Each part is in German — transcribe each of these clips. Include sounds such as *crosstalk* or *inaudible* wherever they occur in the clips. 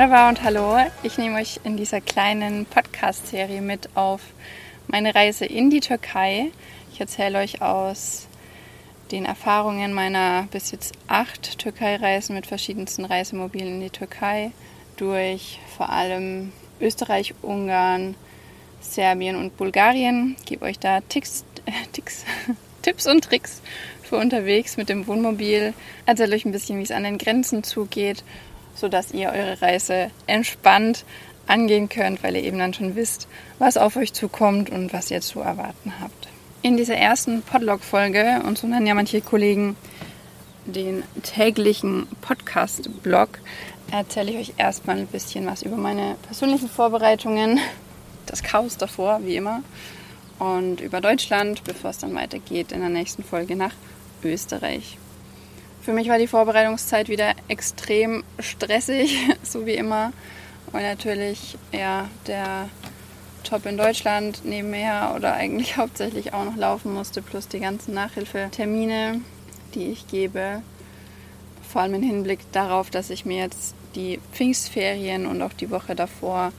Merhaba und hallo. Ich nehme euch in dieser kleinen Podcast-Serie mit auf meine Reise in die Türkei. Ich erzähle euch aus den Erfahrungen meiner bis jetzt acht Türkei-Reisen mit verschiedensten Reisemobilen in die Türkei durch vor allem Österreich, Ungarn, Serbien und Bulgarien. Ich gebe euch da Ticks, äh, Ticks, *laughs* Tipps und Tricks für unterwegs mit dem Wohnmobil. Erzähle euch ein bisschen, wie es an den Grenzen zugeht, sodass ihr eure Reise entspannt angehen könnt, weil ihr eben dann schon wisst, was auf euch zukommt und was ihr zu erwarten habt. In dieser ersten Podlog-Folge, und so nennen ja manche Kollegen den täglichen Podcast-Blog, erzähle ich euch erstmal ein bisschen was über meine persönlichen Vorbereitungen, das Chaos davor, wie immer, und über Deutschland, bevor es dann weitergeht in der nächsten Folge nach Österreich. Für mich war die Vorbereitungszeit wieder extrem stressig, *laughs* so wie immer, weil natürlich ja der Job in Deutschland nebenher oder eigentlich *laughs* hauptsächlich auch noch laufen musste, plus die ganzen Nachhilfetermine, die ich gebe. Vor allem im Hinblick darauf, dass ich mir jetzt die Pfingstferien und auch die Woche davor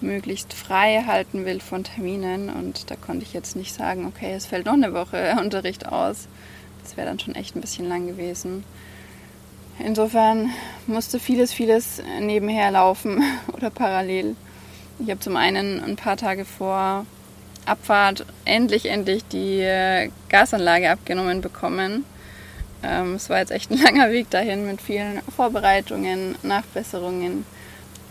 möglichst frei halten will von Terminen. Und da konnte ich jetzt nicht sagen, okay, es fällt noch eine Woche *laughs* Unterricht aus. Das wäre dann schon echt ein bisschen lang gewesen. Insofern musste vieles, vieles nebenher laufen *laughs* oder parallel. Ich habe zum einen ein paar Tage vor Abfahrt endlich, endlich die äh, Gasanlage abgenommen bekommen. Ähm, es war jetzt echt ein *laughs* langer Weg dahin mit vielen Vorbereitungen, Nachbesserungen.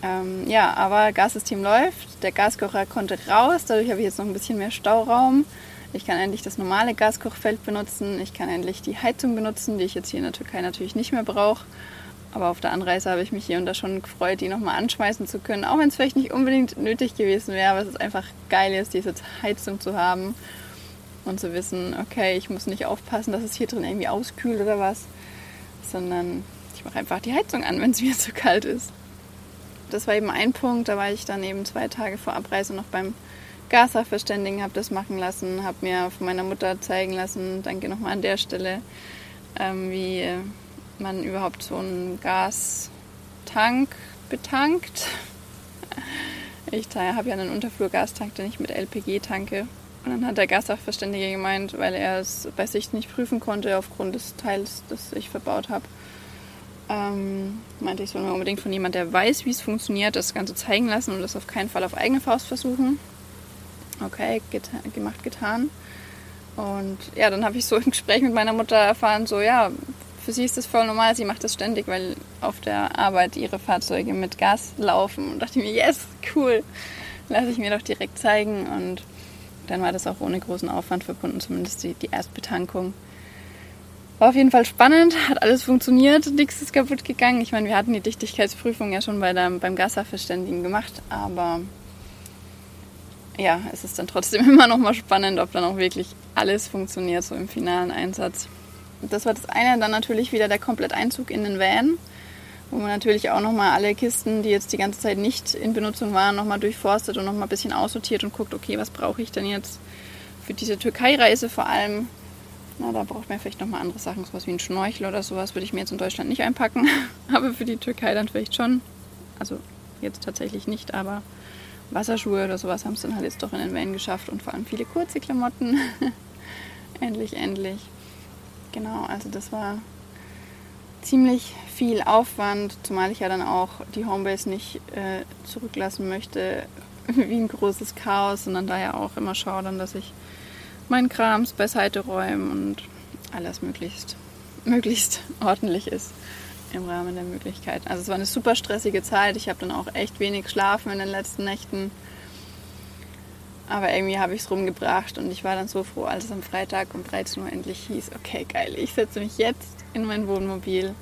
Ähm, ja, aber Gassystem läuft, der Gaskocher konnte raus, dadurch habe ich jetzt noch ein bisschen mehr Stauraum. Ich kann endlich das normale Gaskochfeld benutzen, ich kann endlich die Heizung benutzen, die ich jetzt hier in der Türkei natürlich nicht mehr brauche. Aber auf der Anreise habe ich mich hier und da schon gefreut, die nochmal anschmeißen zu können, auch wenn es vielleicht nicht unbedingt nötig gewesen wäre, aber es ist einfach geil ist, diese Heizung zu haben und zu wissen, okay, ich muss nicht aufpassen, dass es hier drin irgendwie auskühlt oder was, sondern ich mache einfach die Heizung an, wenn es *laughs* mir zu kalt ist. Das war eben ein Punkt, da war ich dann eben zwei Tage vor Abreise noch beim Gassachverständigen, habe das machen lassen, habe mir von meiner Mutter zeigen lassen, danke nochmal an der Stelle, ähm, wie man überhaupt so einen Gastank betankt. Ich habe ja einen Unterflurgastank, den ich mit LPG tanke. Und dann hat der Gassachverständige gemeint, weil er es bei sich nicht prüfen konnte aufgrund des Teils, das ich verbaut habe, ähm, meinte ich, soll mir unbedingt von jemand, der weiß, wie es funktioniert, das Ganze zeigen lassen und das auf keinen Fall auf eigene Faust versuchen. Okay, get gemacht, getan. Und ja, dann habe ich so *laughs* im Gespräch mit meiner Mutter erfahren, so ja, für sie ist das voll normal, sie macht das ständig, weil auf der Arbeit ihre Fahrzeuge mit Gas laufen. Und dachte mir, yes, cool, lasse ich mir doch direkt zeigen. Und dann war das auch ohne großen Aufwand verbunden, zumindest die, die Erstbetankung. War auf jeden Fall spannend, hat alles funktioniert, nichts ist kaputt gegangen. Ich meine, wir hatten die Dichtigkeitsprüfung ja schon bei der, beim Gassachverständigen gemacht, aber ja, es ist dann trotzdem *laughs* immer noch mal spannend, ob dann auch wirklich alles funktioniert, so im finalen Einsatz. Das war das eine. Dann natürlich wieder der Kompletteinzug in den Van, wo man natürlich auch nochmal alle Kisten, die jetzt die ganze Zeit nicht in Benutzung waren, nochmal durchforstet und nochmal ein bisschen aussortiert und guckt, okay, was brauche ich denn jetzt für diese Türkei-Reise vor allem. Na, da braucht man vielleicht nochmal andere Sachen, sowas wie ein Schnorchel oder sowas würde ich mir jetzt in Deutschland nicht einpacken, *laughs* aber für die Türkei dann vielleicht schon. Also jetzt tatsächlich nicht, aber Wasserschuhe oder sowas haben es dann halt jetzt doch in den Van geschafft und vor allem viele kurze Klamotten. *laughs* endlich, endlich. Genau, also das war ziemlich viel Aufwand, zumal ich ja dann auch die Homebase nicht äh, zurücklassen möchte *laughs* wie ein großes Chaos, sondern daher auch immer schaue dann, dass ich meinen Krams beiseite räume und alles möglichst, möglichst *laughs* ordentlich ist im Rahmen der Möglichkeiten. Also es war eine super stressige Zeit. Ich habe dann auch echt wenig geschlafen in den letzten Nächten. Aber irgendwie habe ich es rumgebracht und ich war dann so froh, als es am Freitag um 13 Uhr endlich hieß, okay, geil, ich setze mich jetzt in mein Wohnmobil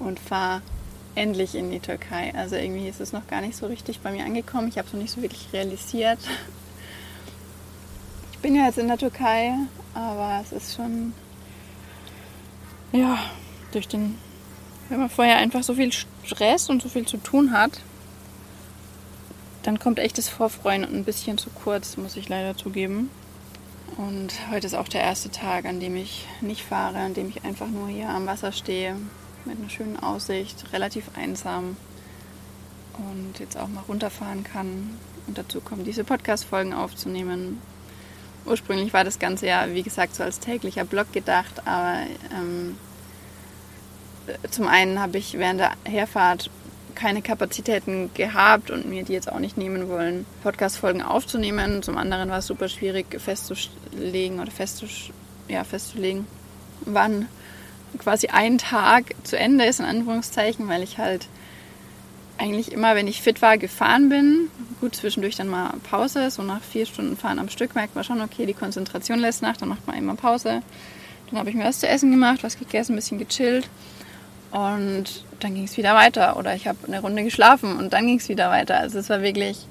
und fahre endlich in die Türkei. Also irgendwie ist es noch gar nicht so richtig bei mir angekommen. Ich habe es noch nicht so wirklich realisiert. Ich bin ja jetzt in der Türkei, aber es ist schon, ja, durch den, wenn man vorher einfach so viel Stress und so viel zu tun hat, dann kommt echt das Vorfreuen ein bisschen zu kurz, muss ich leider zugeben. Und heute ist auch der erste Tag, an dem ich nicht fahre, an dem ich einfach nur hier am Wasser stehe, mit einer schönen Aussicht, relativ einsam. und jetzt auch mal runterfahren kann. Und dazu kommen diese Podcast-Folgen aufzunehmen. Ursprünglich war das Ganze ja, wie gesagt, so als täglicher Blog gedacht, aber ähm, zum einen habe ich während der Herfahrt keine Kapazitäten gehabt und mir die jetzt auch nicht nehmen wollen, Podcast-Folgen aufzunehmen. Zum anderen war es super schwierig festzulegen oder ja, festzulegen, wann quasi ein Tag zu Ende ist, in Anführungszeichen, weil ich halt eigentlich immer, wenn ich fit war, gefahren bin. Gut, zwischendurch dann mal Pause. So nach vier Stunden Fahren am Stück merkt man schon, okay, die Konzentration lässt nach, dann macht man immer Pause. Dann habe ich mir was zu essen gemacht, was gegessen, ein bisschen gechillt. Und dann ging es wieder weiter. Oder ich habe eine Runde geschlafen und dann ging es wieder weiter. Also es war wirklich,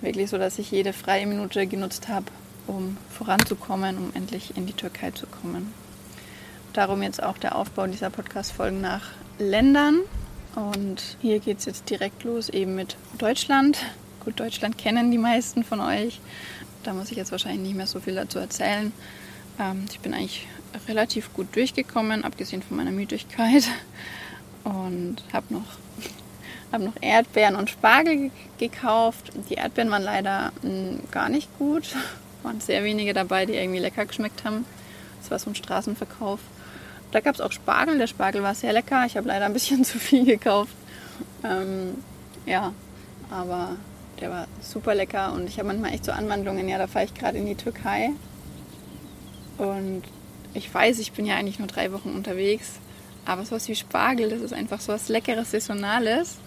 wirklich so, dass ich jede freie Minute genutzt habe, um voranzukommen, um endlich in die Türkei zu kommen. Darum jetzt auch der Aufbau dieser Podcast-Folgen nach Ländern. Und hier geht es jetzt direkt los eben mit Deutschland. Gut, Deutschland kennen die meisten von euch. Da muss ich jetzt wahrscheinlich nicht mehr so viel dazu erzählen. Ähm, ich bin eigentlich relativ gut durchgekommen, abgesehen von meiner Müdigkeit. Und habe noch, hab noch Erdbeeren und Spargel gekauft. Die Erdbeeren waren leider hm, gar nicht gut. *laughs* Waren sehr wenige dabei, die irgendwie lecker geschmeckt haben. Das war so ein Straßenverkauf. Da gab es auch Spargel. Der Spargel war sehr lecker. Ich habe leider ein bisschen *laughs* zu viel gekauft. Ähm, ja, aber der war super lecker und ich habe manchmal echt so Anwandlungen. Ja, da fahre ich gerade in die Türkei und ich weiß, ich bin ja eigentlich nur drei Wochen unterwegs, aber sowas wie Spargel, das ist einfach so was Leckeres, Saisonales,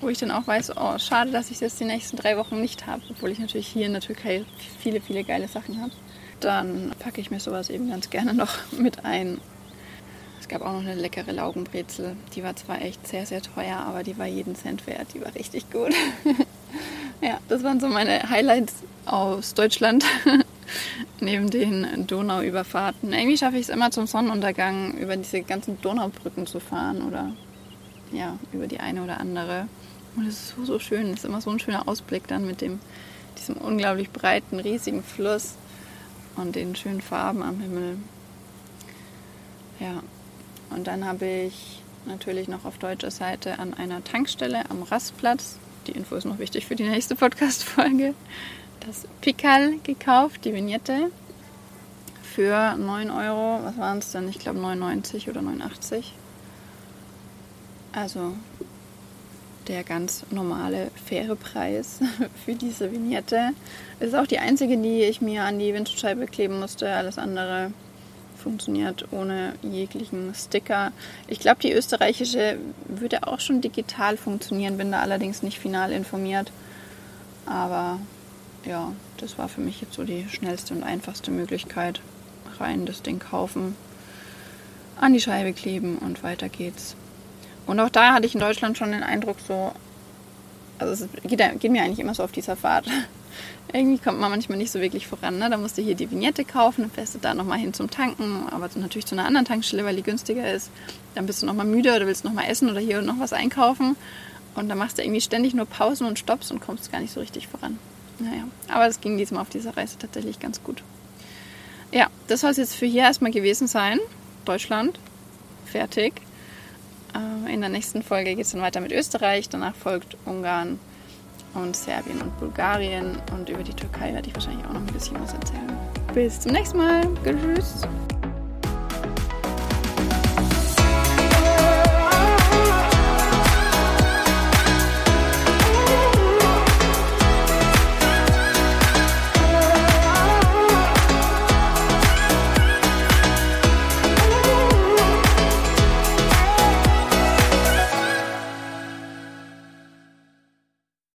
wo ich dann auch weiß, oh, schade, dass ich das die nächsten drei Wochen nicht habe, obwohl ich natürlich hier in der Türkei viele, viele geile Sachen habe. Dann packe ich mir sowas eben ganz gerne noch *laughs* mit ein gab auch noch eine leckere Laugenbrezel. Die war zwar echt sehr, sehr teuer, aber die war jeden Cent wert. Die war richtig gut. *laughs* ja, das waren so meine Highlights aus Deutschland. *laughs* Neben den Donauüberfahrten. Irgendwie schaffe ich es immer zum Sonnenuntergang über diese ganzen Donaubrücken zu fahren oder ja, über die eine oder andere. Und es ist so, so schön. Es ist immer so ein schöner Ausblick dann mit dem, diesem unglaublich breiten, riesigen Fluss und den schönen Farben am Himmel. Ja, und dann habe ich natürlich noch auf deutscher Seite an einer Tankstelle am Rastplatz, die Info ist noch wichtig für die nächste Podcast-Folge, das Pikal gekauft, die Vignette, für 9 Euro. Was waren es denn? Ich glaube 99 oder 89. Also der ganz normale, faire Preis *laughs* für diese Vignette. Es ist auch die einzige, die ich mir an die Windschutzscheibe kleben musste. Alles andere funktioniert ohne jeglichen Sticker. Ich glaube, die österreichische würde auch schon digital funktionieren, bin da allerdings nicht final informiert. Aber ja, das war für mich jetzt so die schnellste und einfachste Möglichkeit. Rein das Ding kaufen, an die Scheibe kleben und weiter geht's. Und auch da hatte ich in Deutschland schon den Eindruck, so, also es geht, geht mir eigentlich immer so auf dieser Fahrt *laughs* irgendwie kommt man manchmal nicht so wirklich voran. Ne? Da musst du hier die Vignette kaufen, dann fährst du da nochmal hin zum Tanken, aber natürlich zu einer anderen Tankstelle, weil die günstiger ist. Dann bist du nochmal müde oder willst nochmal essen oder hier noch was einkaufen. Und dann machst du irgendwie ständig nur Pausen und Stops und kommst gar nicht so richtig voran. Naja, aber das ging diesmal auf dieser Reise tatsächlich ganz gut. Ja, das soll es jetzt für hier erstmal gewesen sein. Deutschland. Fertig. Äh, in der nächsten Folge geht es dann weiter mit Österreich. Danach folgt Ungarn und Serbien und Bulgarien. Und über die Türkei werde ich wahrscheinlich auch noch ein bisschen was erzählen. Bis zum nächsten Mal. Tschüss.